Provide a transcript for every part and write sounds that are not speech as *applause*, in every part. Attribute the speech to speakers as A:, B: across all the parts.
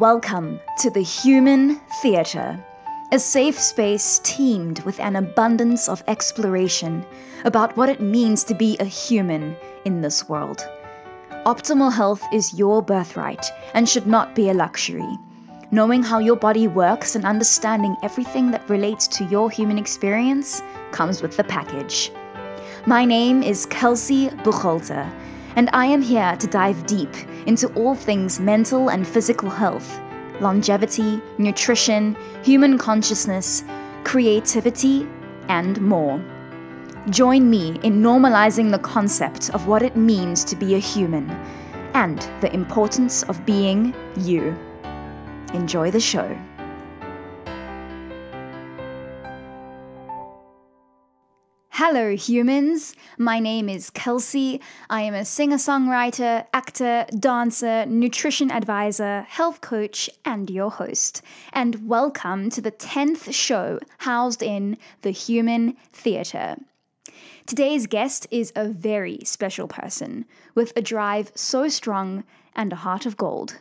A: Welcome to the Human Theatre, a safe space teemed with an abundance of exploration about what it means to be a human in this world. Optimal health is your birthright and should not be a luxury. Knowing how your body works and understanding everything that relates to your human experience comes with the package. My name is Kelsey Buchalter, and I am here to dive deep into all things mental and physical health, longevity, nutrition, human consciousness, creativity, and more. Join me in normalizing the concept of what it means to be a human and the importance of being you. Enjoy the show. Hello, humans. My name is Kelsey. I am a singer songwriter, actor, dancer, nutrition advisor, health coach, and your host. And welcome to the 10th show housed in the Human Theatre. Today's guest is a very special person with a drive so strong and a heart of gold.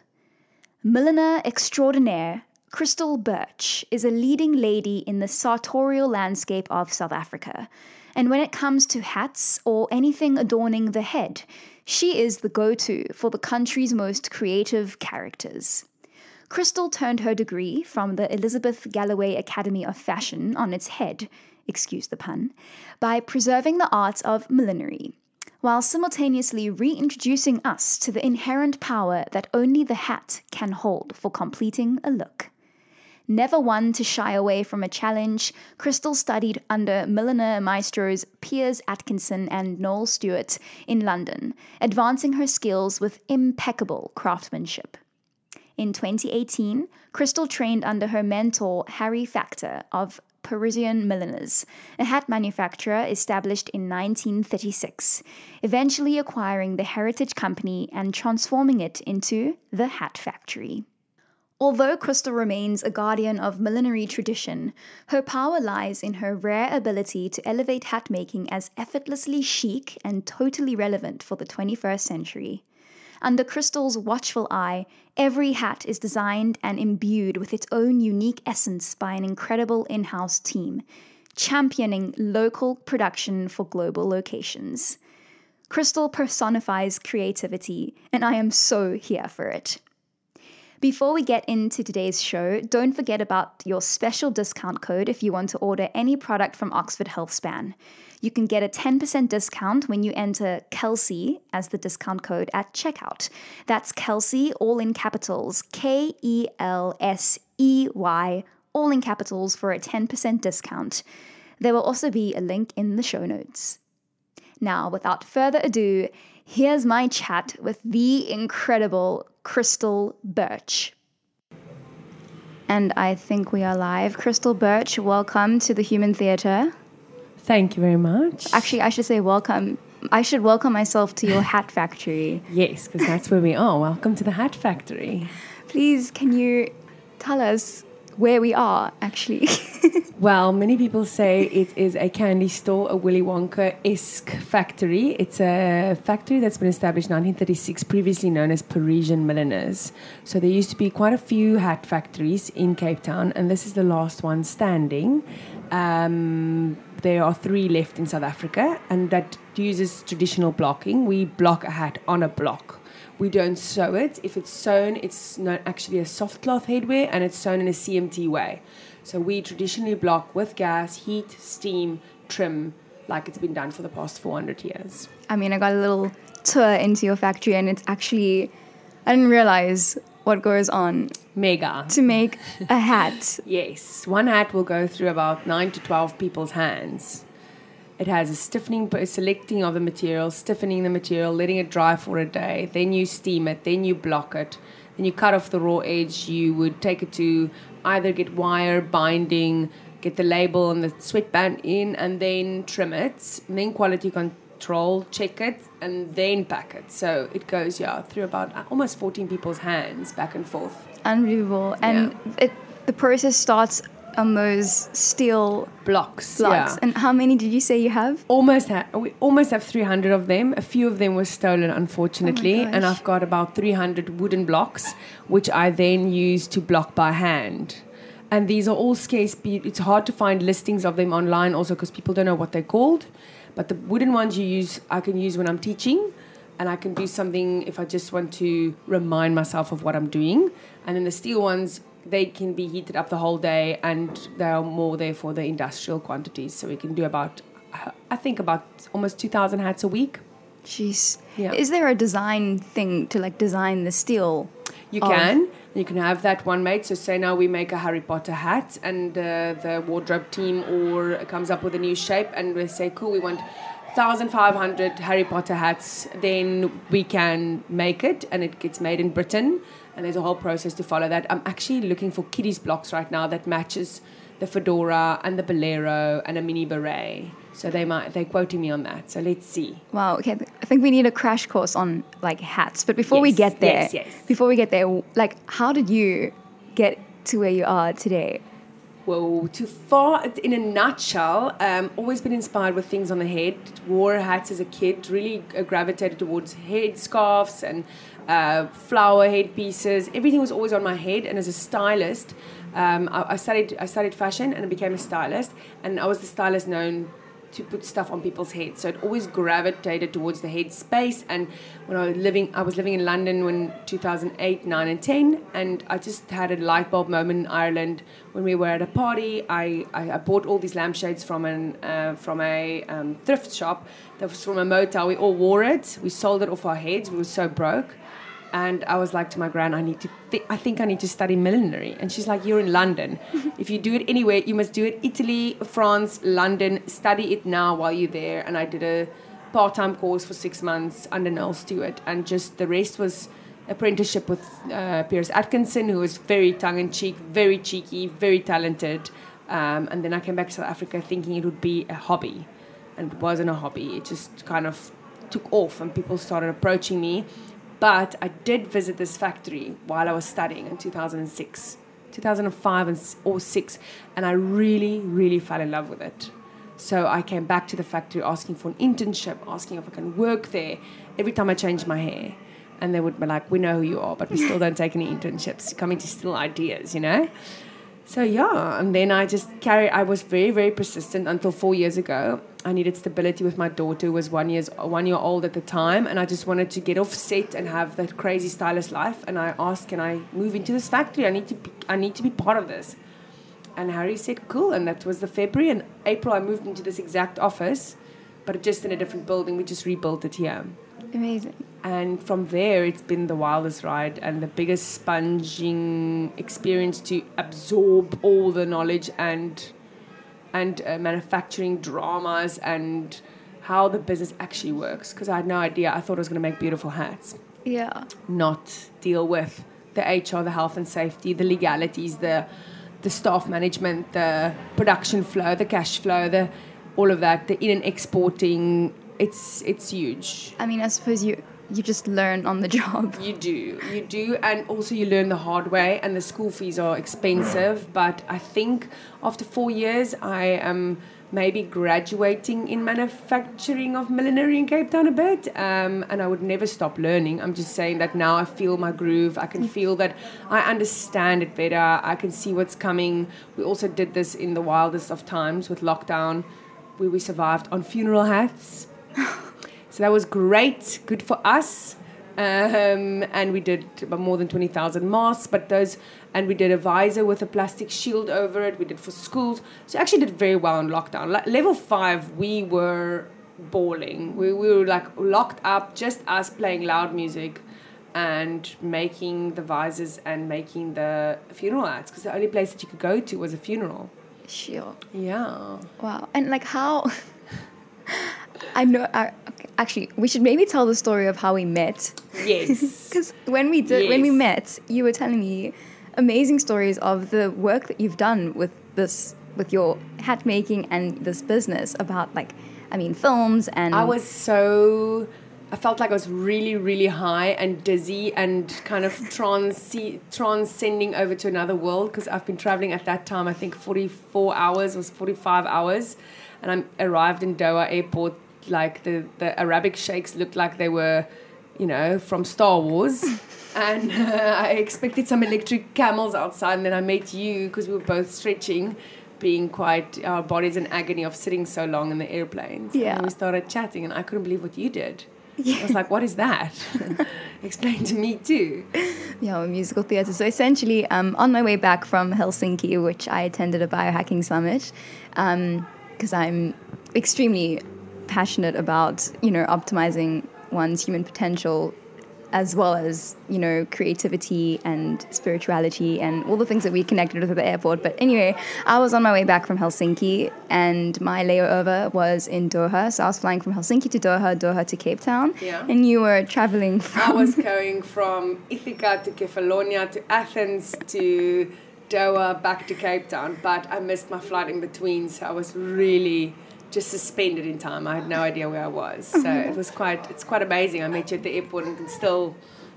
A: Milliner extraordinaire Crystal Birch is a leading lady in the sartorial landscape of South Africa. And when it comes to hats or anything adorning the head, she is the go to for the country's most creative characters. Crystal turned her degree from the Elizabeth Galloway Academy of Fashion on its head, excuse the pun, by preserving the art of millinery, while simultaneously reintroducing us to the inherent power that only the hat can hold for completing a look. Never one to shy away from a challenge, Crystal studied under milliner maestros Piers Atkinson and Noel Stewart in London, advancing her skills with impeccable craftsmanship. In 2018, Crystal trained under her mentor Harry Factor of Parisian Milliners, a hat manufacturer established in 1936, eventually acquiring the heritage company and transforming it into the Hat Factory. Although Crystal remains a guardian of millinery tradition, her power lies in her rare ability to elevate hat making as effortlessly chic and totally relevant for the 21st century. Under Crystal's watchful eye, every hat is designed and imbued with its own unique essence by an incredible in house team, championing local production for global locations. Crystal personifies creativity, and I am so here for it. Before we get into today's show, don't forget about your special discount code if you want to order any product from Oxford Healthspan. You can get a 10% discount when you enter Kelsey as the discount code at checkout. That's Kelsey, all in capitals, K E L S E Y, all in capitals for a 10% discount. There will also be a link in the show notes. Now, without further ado, here's my chat with the incredible Crystal Birch. And I think we are live. Crystal Birch, welcome to the Human Theatre.
B: Thank you very much.
A: Actually, I should say welcome. I should welcome myself to your hat factory.
B: yes, because that's where we are. Welcome to the Hat Factory.
A: Please, can you tell us where we are actually? *laughs*
B: well, many people say it is a candy store, a Willy Wonka esque factory. It's a factory that's been established in 1936, previously known as Parisian Milliners. So there used to be quite a few hat factories in Cape Town, and this is the last one standing. Um, there are three left in South Africa, and that uses traditional blocking. We block a hat on a block we don't sew it. If it's sewn, it's not actually a soft cloth headwear and it's sewn in a CMT way. So we traditionally block with gas, heat, steam, trim, like it's been done for the past 400 years.
A: I mean, I got a little tour into your factory and it's actually, I didn't realize what goes on.
B: Mega.
A: To make a hat. *laughs*
B: yes. One hat will go through about 9 to 12 people's hands. It has a stiffening, selecting of the material, stiffening the material, letting it dry for a day. Then you steam it. Then you block it. Then you cut off the raw edge. You would take it to either get wire binding, get the label and the sweatband in, and then trim it. And then quality control, check it, and then pack it. So it goes yeah through about uh, almost 14 people's hands back and forth.
A: Unbelievable. And yeah. it, the process starts on those steel
B: blocks.
A: blocks.
B: Yeah.
A: And how many did you say you have?
B: almost ha- we almost have 300 of them a few of them were stolen unfortunately oh
A: and
B: i've got about 300 wooden blocks which i then use to block by hand and these are all scarce be- it's hard to find listings of them online also because people don't know what they're called but the wooden ones you use i can use when i'm teaching and i can do something if i just want to remind myself of what i'm doing and then the steel ones they can be heated up the whole day and they are more there for the industrial quantities so we can do about i think about almost 2000 hats a week
A: Jeez.
B: Yeah.
A: Is there a design thing to like design the steel?
B: You
A: of-
B: can. You can have that one made. So say now we make a Harry Potter hat, and uh, the wardrobe team or comes up with a new shape, and we say, "Cool, we want." 1500 Harry Potter hats, then we can make it and it gets made in Britain. And there's a whole process to follow that. I'm actually looking for kiddies blocks right now that matches the fedora and the bolero and a mini beret. So they might they're quoting me on that. So let's see.
A: Wow. Okay. I think we need a crash course on like hats. But before we get there,
B: yes, yes.
A: before we get there, like, how did you get to where you are today?
B: Whoa, too far. In a nutshell, um, always been inspired with things on the head. Wore hats as a kid. Really gravitated towards head scarves and uh, flower headpieces. Everything was always on my head. And as a stylist, um, I, I studied I studied fashion and I became a stylist. And I was the stylist known to put stuff on people's heads. So it always gravitated towards the head space. And when I was living, I was living in London when 2008, 9, and 10, and I just had a light bulb moment in Ireland when we were at a party. I, I, I bought all these lampshades from an uh, from a um, thrift shop that was from a motel. We all wore it. We sold it off our heads. We were so broke. And I was like to my gran, I need to. Th- I think I need to study millinery. And she's like, You're in London. *laughs* if you do it anywhere, you must do it Italy, France, London. Study it now while you're there. And I did a part-time course for six months under Noel Stewart, and just the rest was apprenticeship with uh, Piers Atkinson, who was very tongue-in-cheek, very cheeky, very talented. Um, and then I came back to South Africa thinking it would be a hobby, and it wasn't a hobby. It just kind of took off, and people started approaching me. But I did visit this factory while I was studying in 2006, 2005 and or six, and I really, really fell in love with it. So I came back to the factory asking for an internship, asking if I can work there. Every time I changed my hair, and they would be like, "We know who you are, but we still don't take any internships. Coming to steal ideas, you know." So yeah, and then I just carry. I was very, very persistent until four years ago. I needed stability with my daughter, who was one years one year old at the time, and I just wanted to get off set and have that crazy stylist life. And I asked, "Can I move into this factory? I need to. Be, I need to be part of this." And Harry said, "Cool." And that was the February and April. I moved into this exact office, but just in a different building. We just rebuilt it here.
A: Amazing.
B: And from there, it's been the wildest ride and the biggest sponging experience to absorb all the knowledge and and uh, manufacturing dramas and how the business actually works. Because I had no idea. I thought I was going to make beautiful hats,
A: Yeah.
B: not deal with the HR, the health and safety, the legalities, the the staff management, the production flow, the cash flow, the all of that, the in and exporting. It's it's huge.
A: I mean, I suppose you you just learn on the *laughs* job.
B: You do, you do, and also you learn the hard way. And the school fees are expensive, but I think after four years, I am maybe graduating in manufacturing of millinery in Cape Town a bit. Um, and I would never stop learning. I'm just saying that now I feel my groove. I can feel that I understand it better. I can see what's coming. We also did this in the wildest of times with lockdown, where we survived on funeral hats. So that was great, good for us. Um, and we did more than 20,000 masks, but those, and we did a visor with a plastic shield over it. We did for schools. So actually did very well in lockdown. Like level five, we were bawling. We, we were like locked up, just us playing loud music and making the visors and making the funeral ads because the only place that you could go to was a funeral.
A: Sure.
B: Yeah.
A: Wow. And like how *laughs* I know I, okay, actually we should maybe tell the story of how we met.
B: Yes. *laughs*
A: Because when we did when we met, you were telling me amazing stories of the work that you've done with this with your hat making and this business about like I mean films and
B: I was so I felt like I was really, really high and dizzy and kind of trans transcending over to another world because I've been traveling at that time. I think 44 hours was 45 hours, and I arrived in Doha airport. Like the the Arabic sheikhs looked like they were, you know, from Star Wars. *laughs* and uh, I expected some electric camels outside, and then I met you because we were both stretching being quite our bodies in agony of sitting so long in the airplanes.
A: Yeah.
B: And we started chatting, and I couldn't believe what you did. Yeah. I was like, what is that? *laughs* Explain to me too.
A: Yeah, musical theatre. So essentially, um, on my way back from Helsinki, which I attended a biohacking summit, because um, I'm extremely passionate about, you know, optimizing one's human potential as well as you know creativity and spirituality and all the things that we connected with at the airport. But anyway, I was on my way back from Helsinki, and my layover was in Doha. So I was flying from Helsinki to Doha, Doha to Cape Town,
B: yeah.
A: and you were traveling. From
B: I was *laughs* going from Ithaca to Kefalonia to Athens to Doha back to Cape Town, but I missed my flight in between, so I was really just suspended in time. I had no idea where I was. So mm-hmm. it was quite it's quite amazing. I met you at the airport and can still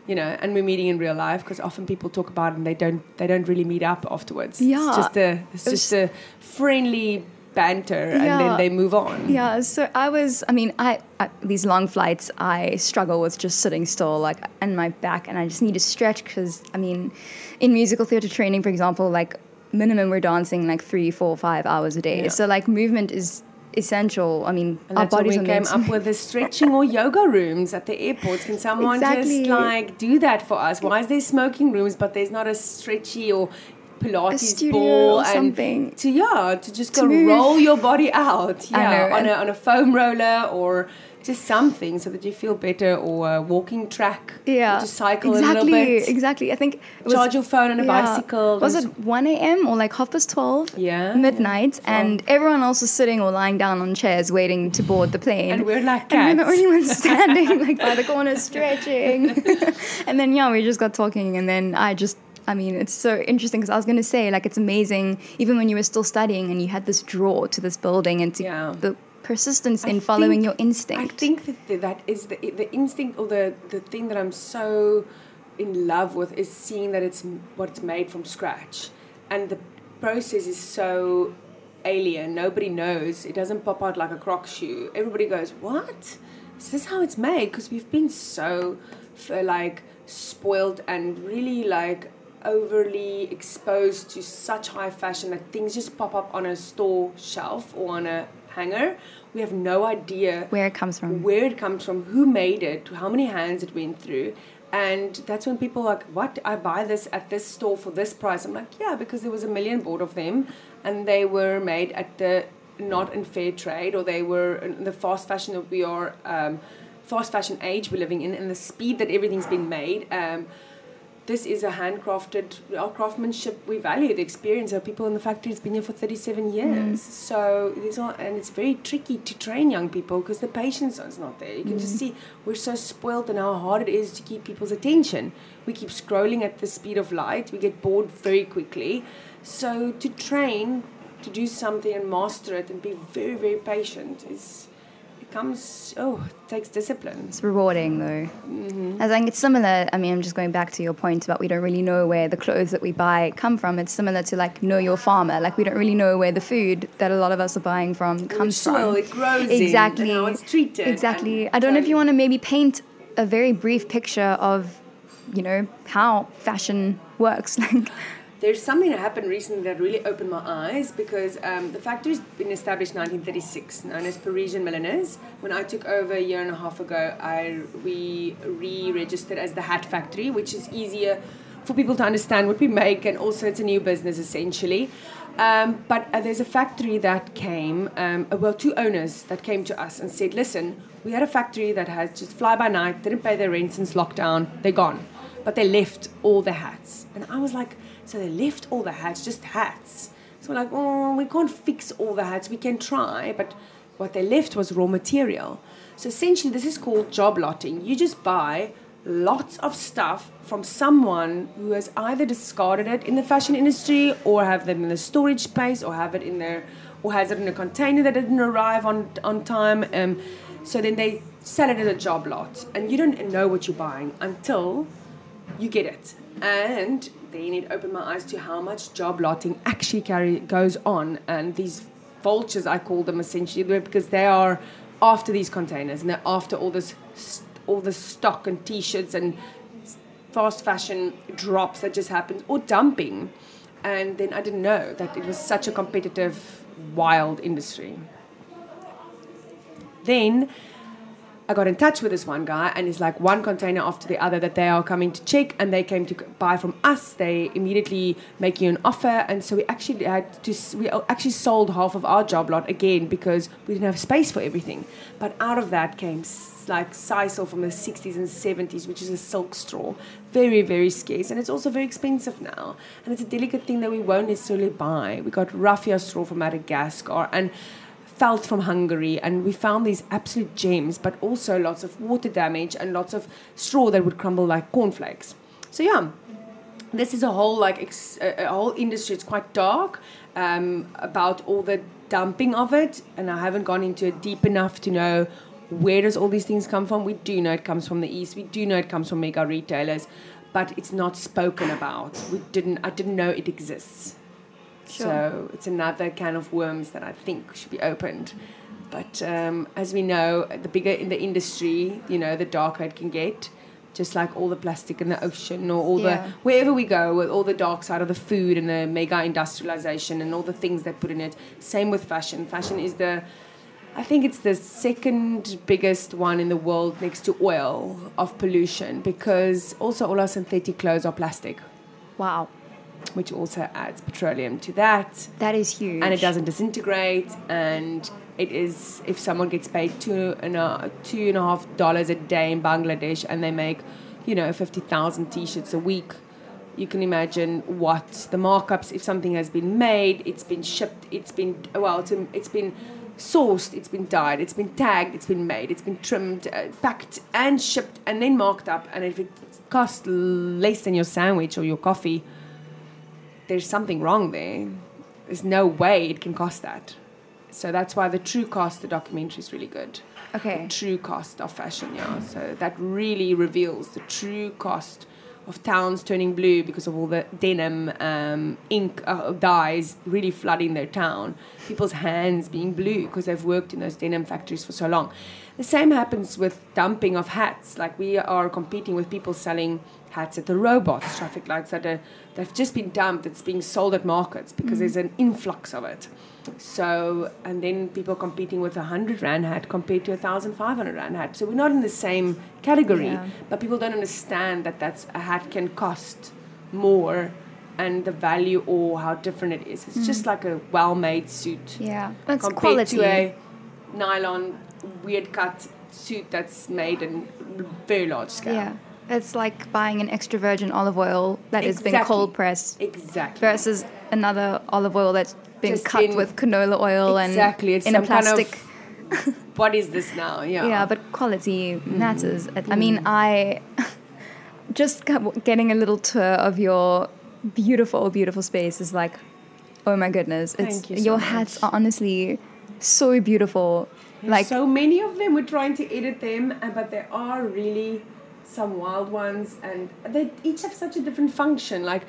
B: you know, and we're meeting in real life because often people talk about it and they don't they don't really meet up afterwards.
A: Yeah,
B: it's just a it's it just a friendly banter yeah. and then they move on.
A: Yeah, so I was I mean, I, I, these long flights I struggle with just sitting still like and my back and I just need to stretch cuz I mean, in musical theater training for example, like minimum we're dancing like three, four, five hours a day. Yeah. So like movement is essential. I mean,
B: and our bodies we came up with the *laughs* stretching or yoga rooms at the airports. Can someone exactly. just like do that for us? Why is there smoking rooms, but there's not a stretchy or Pilates ball
A: or something
B: to yeah to just to go move. roll your body out yeah on a on a foam roller or just something so that you feel better or a walking track
A: yeah
B: to cycle
A: exactly,
B: a little bit
A: exactly i think
B: was, charge your phone on a yeah. bicycle
A: was it 1 a.m or like half past 12
B: yeah
A: midnight yeah. and everyone else was sitting or lying down on chairs waiting to board the plane
B: and we're like cats.
A: and we're the only ones *laughs* standing like by the corner stretching *laughs* and then yeah we just got talking and then i just I mean, it's so interesting because I was going to say, like, it's amazing, even when you were still studying and you had this draw to this building and to
B: yeah.
A: the persistence in following your instinct.
B: I think that that is the the instinct or the the thing that I'm so in love with is seeing that it's what it's made from scratch, and the process is so alien. Nobody knows. It doesn't pop out like a croc shoe. Everybody goes, "What? Is this how it's made?" Because we've been so like spoiled and really like overly exposed to such high fashion that things just pop up on a store shelf or on a hanger we have no idea
A: where it comes from,
B: where it comes from, who made it, how many hands it went through. And that's when people are like, what? I buy this at this store for this price. I'm like, yeah, because there was a million board of them and they were made at the not in fair trade or they were in the fast fashion that we are, um, fast fashion age we're living in and the speed that everything's been made. Um, this is a handcrafted our craftsmanship we value the experience of people in the factory. Has been here for 37 years. Mm. so these are and it's very tricky to train young people because the patience is not there. You can mm. just see we're so spoiled and how hard it is to keep people's attention. We keep scrolling at the speed of light. We get bored very quickly. So to train to do something and master it and be very very patient is comes oh it takes discipline.
A: It's rewarding though. Mm-hmm. i think it's similar i mean i'm just going back to your point about we don't really know where the clothes that we buy come from. It's similar to like know your farmer. Like we don't really know where the food that a lot of us are buying from comes
B: Which
A: from.
B: it grows
A: exactly.
B: in, how it's treated
A: exactly. i don't know if you want to maybe paint a very brief picture of you know how fashion works. *laughs* Like
B: there's something that happened recently that really opened my eyes because um, the factory's been established 1936, known as Parisian Milliners. When I took over a year and a half ago, I we re-registered as the Hat Factory, which is easier for people to understand what we make, and also it's a new business essentially. Um, but uh, there's a factory that came, um, uh, well, two owners that came to us and said, "Listen, we had a factory that has just fly by night, didn't pay their rent since lockdown. They're gone, but they left all the hats." And I was like so they left all the hats, just hats. So we're like, oh, we can't fix all the hats. We can try, but what they left was raw material. So essentially, this is called job lotting. You just buy lots of stuff from someone who has either discarded it in the fashion industry or have them in the storage space or have it in their or has it in a container that didn't arrive on on time. Um, So then they sell it as a job lot, and you don't know what you're buying until you get it. And then it opened my eyes to how much job lotting actually carry goes on, and these vultures I call them essentially because they are after these containers and they're after all this all the stock and t-shirts and fast fashion drops that just happens or dumping. And then I didn't know that it was such a competitive wild industry. Then I got in touch with this one guy, and it's like one container after the other that they are coming to check, and they came to buy from us. They immediately make you an offer, and so we actually had to we actually sold half of our job lot again because we didn't have space for everything. But out of that came like sisal from the 60s and 70s, which is a silk straw, very very scarce, and it's also very expensive now, and it's a delicate thing that we won't necessarily buy. We got raffia straw from Madagascar, and felt from Hungary, and we found these absolute gems, but also lots of water damage and lots of straw that would crumble like cornflakes. So yeah, this is a whole like ex- a whole industry. It's quite dark um, about all the dumping of it, and I haven't gone into it deep enough to know where does all these things come from. We do know it comes from the east. We do know it comes from mega retailers, but it's not spoken about. We didn't. I didn't know it exists. Sure. So it's another can of worms that I think should be opened. But um, as we know, the bigger in the industry, you know, the darker it can get. Just like all the plastic in the ocean, or all yeah. the wherever we go, with all the dark side of the food and the mega industrialization and all the things they put in it. Same with fashion. Fashion is the, I think it's the second biggest one in the world next to oil of pollution because also all our synthetic clothes are plastic.
A: Wow
B: which also adds petroleum to that.
A: That is huge.
B: And it doesn't disintegrate. And it is, if someone gets paid two and a, two and a half dollars a day in Bangladesh and they make, you know, 50,000 t shirts a week, you can imagine what the markups, if something has been made, it's been shipped, it's been, well, it's, it's been sourced, it's been dyed, it's been tagged, it's been made, it's been trimmed, uh, packed, and shipped, and then marked up. And if it costs less than your sandwich or your coffee, there's something wrong there. There's no way it can cost that. So that's why the true cost, the documentary is really good.
A: Okay.
B: The true cost of fashion, yeah. So that really reveals the true cost of towns turning blue because of all the denim um, ink uh, dyes really flooding their town. People's hands being blue because they've worked in those denim factories for so long. The same happens with dumping of hats. Like we are competing with people selling hats at the robots, traffic lights that are they've just been dumped. It's being sold at markets because mm. there's an influx of it. So and then people competing with a hundred rand hat compared to a thousand five hundred rand hat. So we're not in the same category, yeah. but people don't understand that that's a hat can cost more and the value or how different it is. It's mm. just like a well-made suit.
A: Yeah,
B: that's compared quality. to a nylon weird cut suit that's made in very large scale.
A: Yeah. It's like buying an extra virgin olive oil that exactly. has been cold pressed.
B: Exactly.
A: Versus another olive oil that's been Just cut with canola oil
B: exactly.
A: and
B: it's
A: in a plastic.
B: Kind of, *laughs* what is this now? Yeah.
A: Yeah, but quality mm. matters. Mm. I mean, I *laughs* just getting a little tour of your beautiful, beautiful space is like, oh my goodness!
B: It's
A: you so your
B: much.
A: hats are honestly so beautiful.
B: There's like so many of them. We're trying to edit them, but they are really some wild ones, and they each have such a different function. Like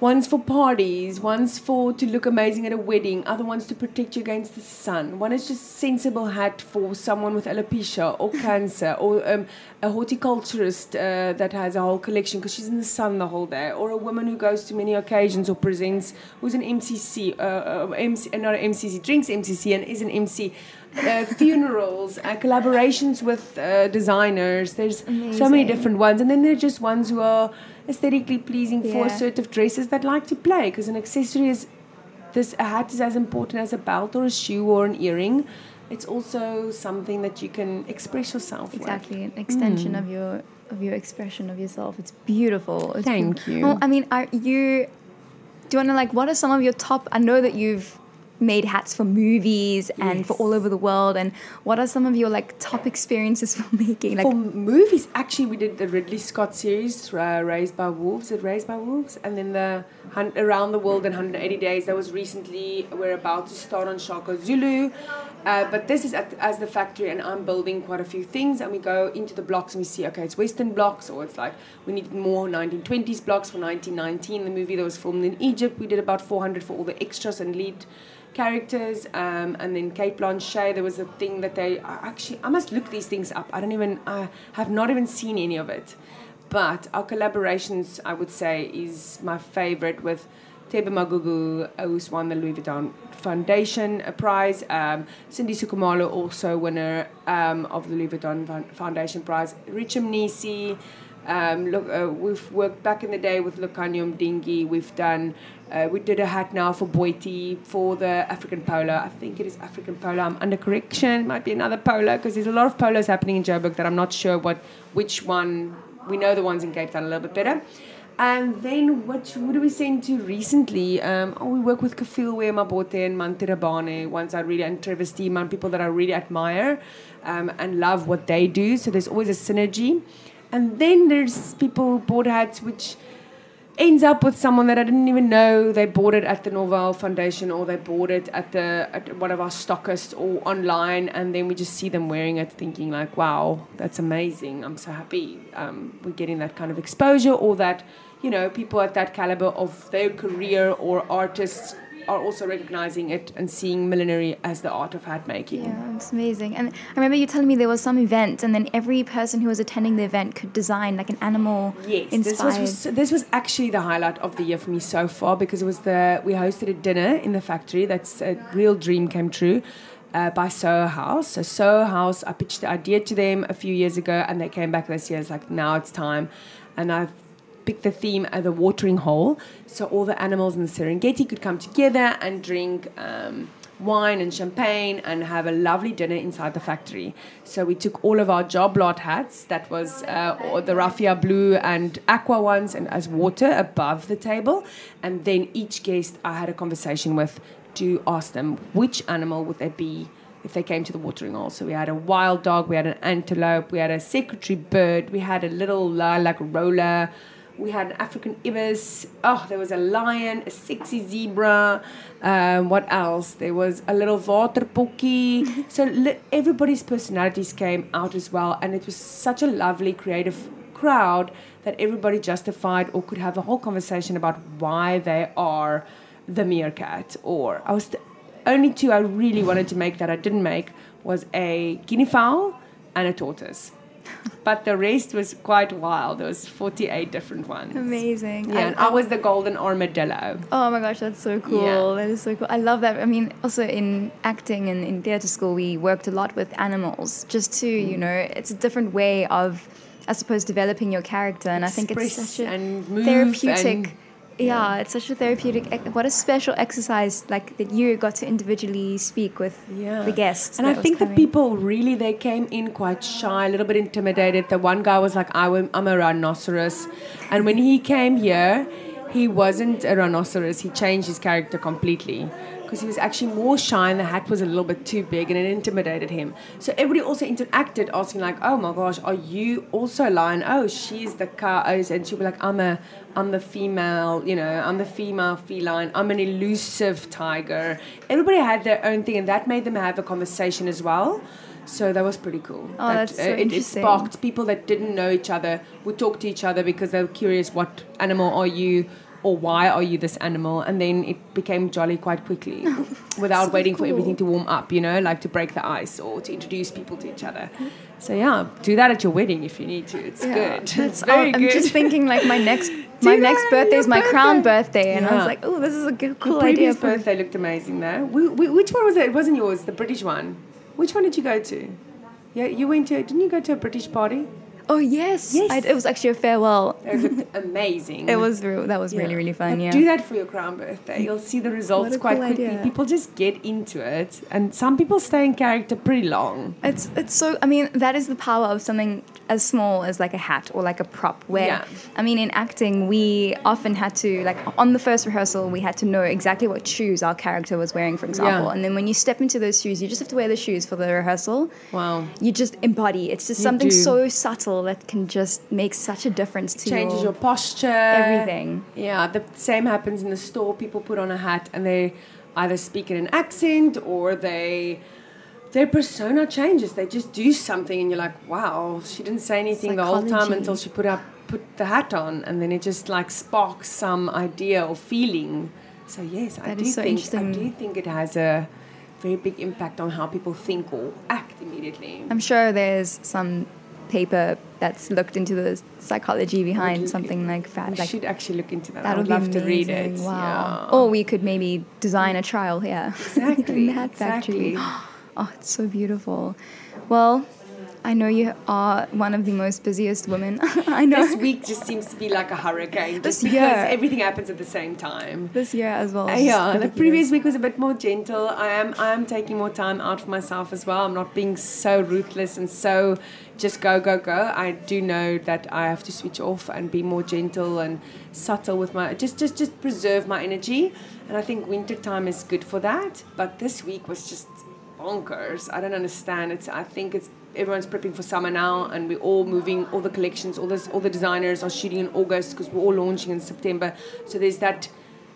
B: one's for parties, one's for to look amazing at a wedding, other ones to protect you against the sun. One is just sensible hat for someone with alopecia or *laughs* cancer, or um, a horticulturist uh, that has a whole collection because she's in the sun the whole day, or a woman who goes to many occasions or presents, who's an MCC, uh, uh, MC, not an MCC, drinks MCC and is an MC uh, funerals, uh, collaborations with uh, designers. There's Amazing. so many different ones, and then there are just ones who are aesthetically pleasing yeah. for assertive dresses that like to play. Because an accessory is this a hat is as important as a belt or a shoe or an earring. It's also something that you can express yourself
A: exactly
B: with.
A: an extension mm. of your of your expression of yourself. It's beautiful. It's
B: Thank
A: you. Well, I mean, are you? Do you want to like? What are some of your top? I know that you've made hats for movies and for all over the world. And what are some of your like top experiences *laughs* for making? Like,
B: For movies, actually, we did the Ridley Scott series, uh, Raised by Wolves. It Raised by Wolves, and then the Hun- Around the World in 180 Days. That was recently. We're about to start on Shaka Zulu, uh, but this is at, as the factory, and I'm building quite a few things. And we go into the blocks and we see, okay, it's Western blocks, or it's like we need more 1920s blocks for 1919. The movie that was filmed in Egypt, we did about 400 for all the extras and lead characters um, and then Cate Blanchett there was a thing that they actually I must look these things up. I don't even I have not even seen any of it. But our collaborations I would say is my favorite with Thebe Magugu who's won the Louis Vuitton Foundation prize. Um, Sindiso Khumalo also winner um, of the Louis Vuitton Foundation prize. Rich Mnisi um, look, uh, we've worked back in the day with Lukhanyo Mdingi. We've done, uh, we did a hat now for Boiti for the African polo. I think it is African polo. I'm under correction. It might be another polo because there's a lot of polos happening in Joburg that I'm not sure what which one. We know the ones in Cape Town a little bit better. And then what, what do we send to recently? Um, oh, we work with Kefilwe Mabote and Mantirabane, ones I really, and Trevor people that I really admire um, and love what they do. So there's always a synergy. And then there's people who bought hats which ends up with someone that I didn't even know. They bought it at the Norval Foundation or they bought it at the at one of our stockists or online. And then we just see them wearing it thinking like wow that's amazing. I'm so happy um, we're getting that kind of exposure or that you know people at that caliber of their career or artists are also recognizing it and seeing millinery as the art of hat making
A: yeah, it's amazing. And I remember you telling me there was some event, and then every person who was attending the event could design like an animal
B: Yes, this
A: inspired.
B: was, this was actually the highlight of the year for me so far because it was the we hosted a dinner in the factory. That's a real dream came true. Uh, by Soho House. So Soho House, I pitched the idea to them a few years ago, and they came back this year. It's like now it's time, and I've picked the theme as the watering hole, so all the animals in the Serengeti could come together and drink. Um, wine and champagne and have a lovely dinner inside the factory. So we took all of our job lot hats, that was uh, the raffia blue and aqua ones, and as water above the table. And then each guest I had a conversation with to ask them which animal would they be if they came to the watering hole. So we had a wild dog, we had an antelope, we had a secretary bird, we had a little lilac roller, we had an African ibis. Oh, there was a lion, a sexy zebra. Um, what else? There was a little waterpokkie. *laughs* so li- everybody's personalities came out as well, and it was such a lovely, creative crowd that everybody justified or could have a whole conversation about why they are the meerkat. Or I was the only two I really wanted to make that I didn't make was a guinea fowl and a tortoise. *laughs* But the rest was quite wild. There was 48 different ones.
A: Amazing.
B: Yeah,
A: I-
B: and I was the golden armadillo.
A: Oh my gosh, that's so cool.
B: Yeah.
A: That is so cool. I love that. I mean, also in acting and in theatre school, we worked a lot with animals just to, you
B: Mm.
A: know, it's a different way of, I suppose, developing your character. And I think it's such a
B: and
A: therapeutic.
B: and-
A: yeah, it's such a therapeutic. What a special exercise, like that you got to individually speak with
B: Yeah.
A: the guests.
B: And I think the people really they came in quite shy, a little bit intimidated. The one guy was like, I'm a rhinoceros. And when he came here, he wasn't a rhinoceros. He changed his character completely. Because he was actually more shy and the hat was a little bit too big and it intimidated him. So everybody also interacted, asking like, "Oh my gosh, are you also a lion? Oh, she's the cow." Oh, And she'd be like, "I'm a, I'm the female. You know, I'm the female feline. I'm an elusive tiger." Everybody had their own thing, and that made them have a conversation as well. So that was pretty cool.
A: Oh,
B: that,
A: that's so
B: uh, it,
A: it
B: sparked people that didn't know each other would talk to each other because they were curious, "What animal are you?" Or why are you this animal? And then it became jolly quite quickly, *laughs* without
A: So
B: waiting for everything to warm up. You know, like to break the ice or to introduce people to each other. So yeah, do that at your wedding if you need to. It's
A: Yeah,
B: good.
A: That's,
B: It's very
A: I'm
B: good.
A: just thinking like my next *laughs* my next birthday is my crown
B: birthday.
A: birthday, and I was like, oh, this is a good, cool
B: the
A: idea.
B: previous birthday looked amazing though. We, we, which one was it? It wasn't yours. The British one. Which one did you go to? Yeah, you went to. Didn't you go to a British party?
A: Oh yes,
B: Yes.
A: I, it was actually a farewell. *laughs*
B: Looked amazing.
A: It was re- that was really
B: Yeah.
A: really fun.
B: But
A: Yeah.
B: Do that for your crown birthday. You'll see the results quite
A: cool
B: quickly.
A: idea.
B: People just get into it, and some people stay in character pretty long.
A: It's it's so I mean that is the power of something as small as like a hat or like a prop where
B: Yeah.
A: I mean in acting we often had to like on the first rehearsal we had to know exactly what shoes our character was wearing for example
B: Yeah.
A: and then when you step into those shoes you just have to wear the shoes for the rehearsal
B: Wow.
A: you just embody it's just
B: You
A: something
B: do.
A: so subtle that can just make such a difference to you.
B: Changes
A: your,
B: your posture.
A: everything
B: Yeah, the same happens in the store. People put on a hat and they either speak in an accent or they their persona changes. They just do something and you're like, wow, she didn't say anything the whole time until she put up put the hat on and then it just like sparks some idea or feeling. So yes, I do
A: so
B: think I do think it has a very big impact on how people think or act immediately.
A: I'm sure there's some paper that's looked into the psychology behind something like that
B: we
A: like
B: should actually look into that.
A: That
B: I would love
A: be
B: to read it.
A: amazing. Wow.
B: Yeah.
A: Or we could maybe design a trial here. *laughs*
B: Exactly.
A: in that factory.
B: exactly. *gasps*
A: Oh, it's so beautiful. Well, I know you are one of the most busiest women. *laughs* I know
B: This week just seems to be like a hurricane.
A: This
B: Just because
A: year.
B: everything happens at the same time.
A: this year as well.
B: Uh, yeah, the previous week was a bit more gentle. I am I am taking more time out for myself as well. I'm not being so ruthless and so just go go go. I do know that I have to switch off and be more gentle and subtle with my just just just preserve my energy. And I think winter time is good for that. But this week was just bonkers. I don't understand. It's I think it's everyone's prepping for summer now, and we're all moving. All the collections, all this, all the designers are shooting in August because we're all launching in September. So there's that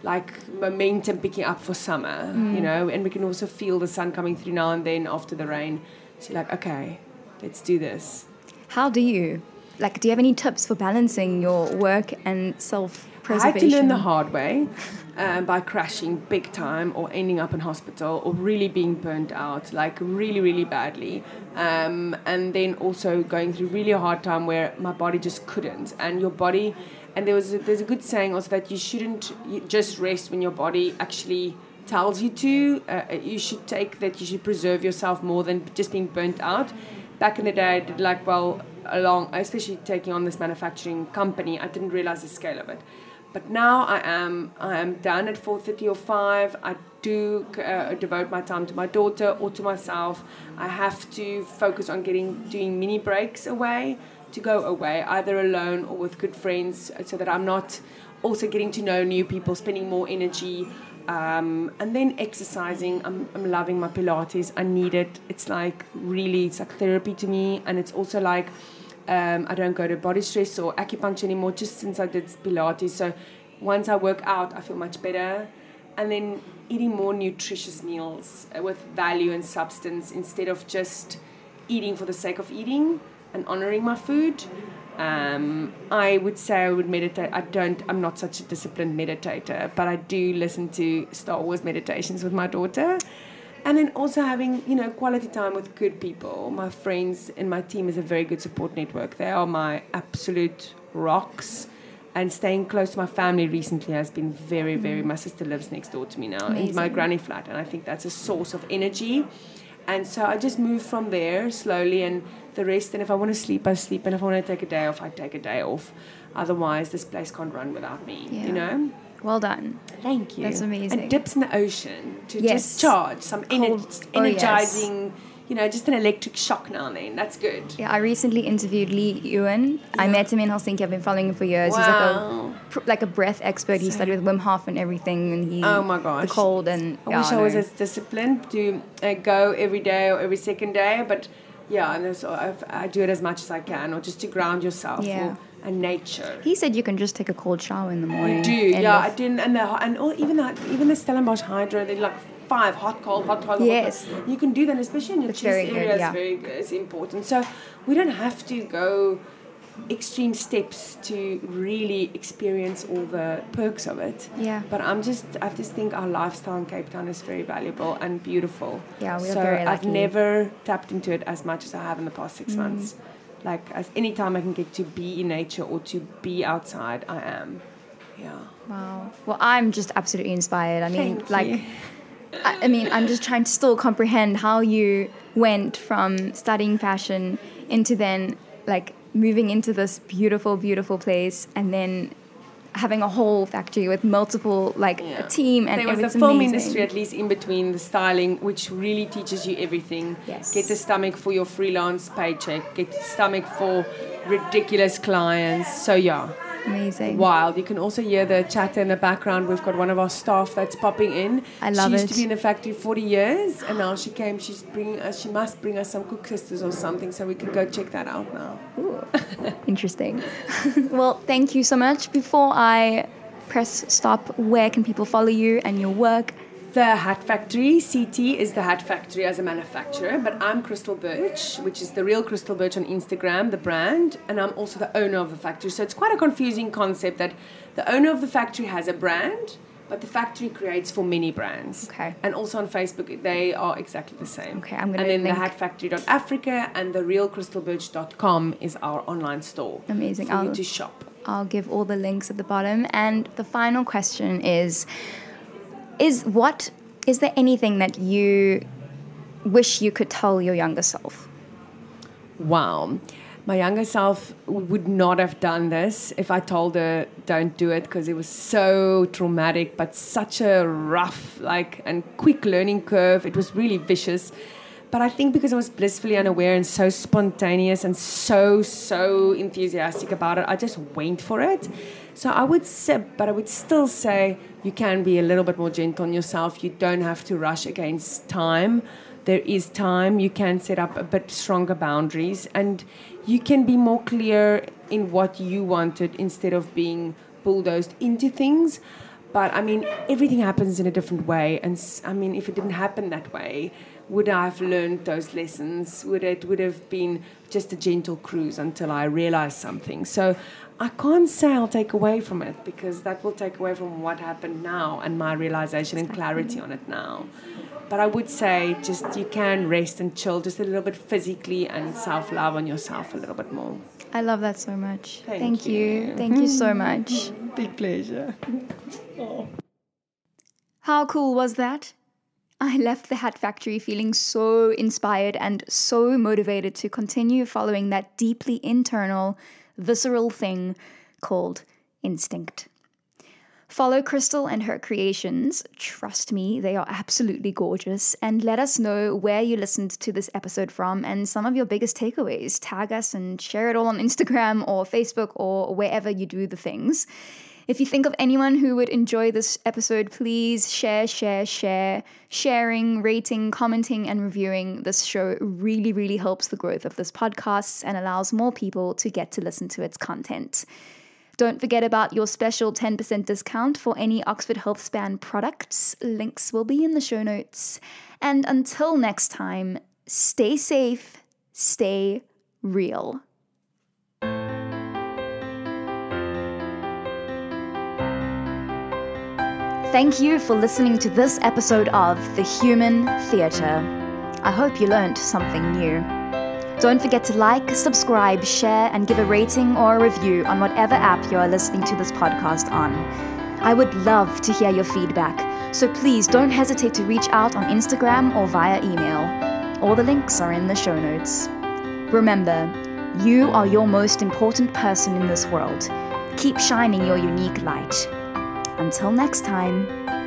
B: like momentum picking up for summer, you mm. know, and we can also feel the sun coming through now and then after the rain. So you're like, okay, let's do this.
A: How do you like? Do you have any tips for balancing your work and self
B: I
A: preservation?
B: had to learn the hard way *laughs* um, by crashing big time or ending up in hospital or really being burnt out, like really, really badly. Um, and then also going through really a hard time where my body just couldn't. And your body, and there was a, there's a good saying also that you shouldn't just rest when your body actually tells you to. Uh, you should take that you should preserve yourself more than just being burnt out. Back in the day, I did like well along, especially taking on this manufacturing company. I didn't realize the scale of it. But now I am I am done at four thirty or five. I do uh, devote my time to my daughter or to myself. I have to focus on getting doing mini breaks away to go away either alone or with good friends, so that I'm not also getting to know new people, spending more energy. Um, and then exercising. I'm, I'm loving my Pilates. I need it. It's like really, it's like therapy to me. And it's also like um, I don't go to body stress or acupuncture anymore just since I did Pilates. So once I work out, I feel much better. And then eating more nutritious meals uh, with value and substance instead of just eating for the sake of eating and honoring my food. Um, I would say I would meditate. I don't. I'm not such a disciplined meditator, but I do listen to Star Wars meditations with my daughter, and then also having you know quality time with good people. My friends and my team is a very good support network. They are my absolute rocks. And staying close to my family recently has been very, mm-hmm. very. My sister lives next door to me now in my granny flat, and I think that's a source of energy. And so I just move from there slowly, and the rest. And if I want to sleep, I sleep, and if I want to take a day off, I take a day off. Otherwise, this place can't run without me.
A: Yeah.
B: You know.
A: Well done.
B: Thank you.
A: That's amazing.
B: And dips in the ocean to
A: Yes.
B: just charge some ener-
A: oh, yes.
B: energizing. You know, just an electric shock now and then. That's good.
A: Yeah, I recently interviewed Lee Ewan. I met him in Helsinki. I've been following him for years. He's like a
B: Wow.
A: like a breath expert. He studied with Wim Hof and everything, and he
B: Oh my gosh.
A: the cold and
B: I
A: yeah,
B: wish I was as disciplined to uh, go every day or every second day, but yeah, and so I do it as much as I can, or just to ground yourself
A: Yeah.
B: or, and nature.
A: He said you can just take a cold shower in the morning.
B: You do, yeah. I didn't, and the and all, even that, even the Stellenbosch Hydro, they like five hot, cold, hot, cold. hot,
A: Yes.
B: cold. you can do that, especially in your
A: It's
B: chest
A: good,
B: area.
A: yeah.
B: It's very good. It's important. So we don't have to go extreme steps to really experience all the perks of it.
A: Yeah.
B: But I'm just, I just think our lifestyle in Cape Town is very valuable and beautiful.
A: Yeah, we are
B: so
A: very
B: I've.
A: Mm.
B: never tapped into it as much as I have in the past six months. Like as any time I can get to be in nature or to be outside, I am. Yeah.
A: Wow. Well, I'm just absolutely inspired. I mean,
B: Thank
A: like. I, I mean, I'm just trying to still comprehend how you went from studying fashion into then like moving into this beautiful, beautiful place and then having a whole factory with multiple like
B: Yeah.
A: a team and
B: there was the film
A: amazing.
B: industry at least in between the styling which really teaches you everything
A: Yes.
B: get the stomach for your freelance paycheck get the stomach for ridiculous clients so yeah
A: amazing.
B: wild you can also hear the chatter in the background we've got one of our staff that's popping in
A: I love
B: she used
A: it.
B: to be in the factory 40 years and now she came she's bringing us she must bring us some koeksisters or something so we can go check that out now
A: Ooh, *laughs* interesting. *laughs* well, thank you so much. Before I press stop, where can people follow you and your work?
B: The Hat Factory, CT, is the Hat Factory as a manufacturer, but I'm Crystal Birch, which is the real Crystal Birch on Instagram, the brand, and I'm also the owner of the factory. So it's quite a confusing concept that the owner of the factory has a brand, but the factory creates for many brands.
A: Okay.
B: And also on Facebook, they are exactly the same.
A: Okay, I'm gonna
B: And then
A: link-
B: the hatfactory.africa and the realcrystalbirch.com is our online store.
A: Amazing.
B: For you
A: I'll-
B: to shop.
A: I'll give all the links at the bottom. And the final question is is what is there anything that you wish you could tell your younger self?
B: Wow. My younger self would not have done this if I told her don't do it because it was so traumatic, but such a rough, like, and quick learning curve. It was really vicious. But I think because I was blissfully unaware and so spontaneous and so, so enthusiastic about it, I just went for it. So I would say, but I would still say you can be a little bit more gentle on yourself. You don't have to rush against time. There is time. You can set up a bit stronger boundaries and you can be more clear in what you wanted instead of being bulldozed into things. But i mean everything happens in a different way and I mean if it didn't happen that way would i have learned those lessons? Would it would have been just a gentle cruise until i realized something? So i can't say i'll take away from it because that will take away from what happened now and my realization and clarity on it now but I would say just you can rest and chill just a little bit physically and self love on yourself a little bit more.
A: I love that so much.
B: Thank
A: you.
B: you.
A: Thank you so much. *laughs*
B: Big pleasure. Oh.
A: How cool was that? I left the Hat Factory feeling so inspired and so motivated to continue following that deeply internal, visceral thing called instinct. Follow Crystal and her creations. Trust me, they are absolutely gorgeous. And let us know where you listened to this episode from and some of your biggest takeaways. Tag us and share it all on Instagram or Facebook or wherever you do the things. If you think of anyone who would enjoy this episode, please share, share, share. Sharing, rating, commenting, and reviewing this show really, really helps the growth of this podcast and allows more people to get to listen to its content. Don't forget about your special 10% discount for any Oxford Health Span products. Links will be in the show notes. And until next time, stay safe, stay real. Thank you for listening to this episode of The Human Theatre. I hope you learned something new. Don't forget to like, subscribe, share, and give a rating or a review on whatever app you are listening to this podcast on. I would love to hear your feedback, so please don't hesitate to reach out on Instagram or via email. All the links are in the show notes. Remember, you are your most important person in this world. Keep shining your unique light. Until next time.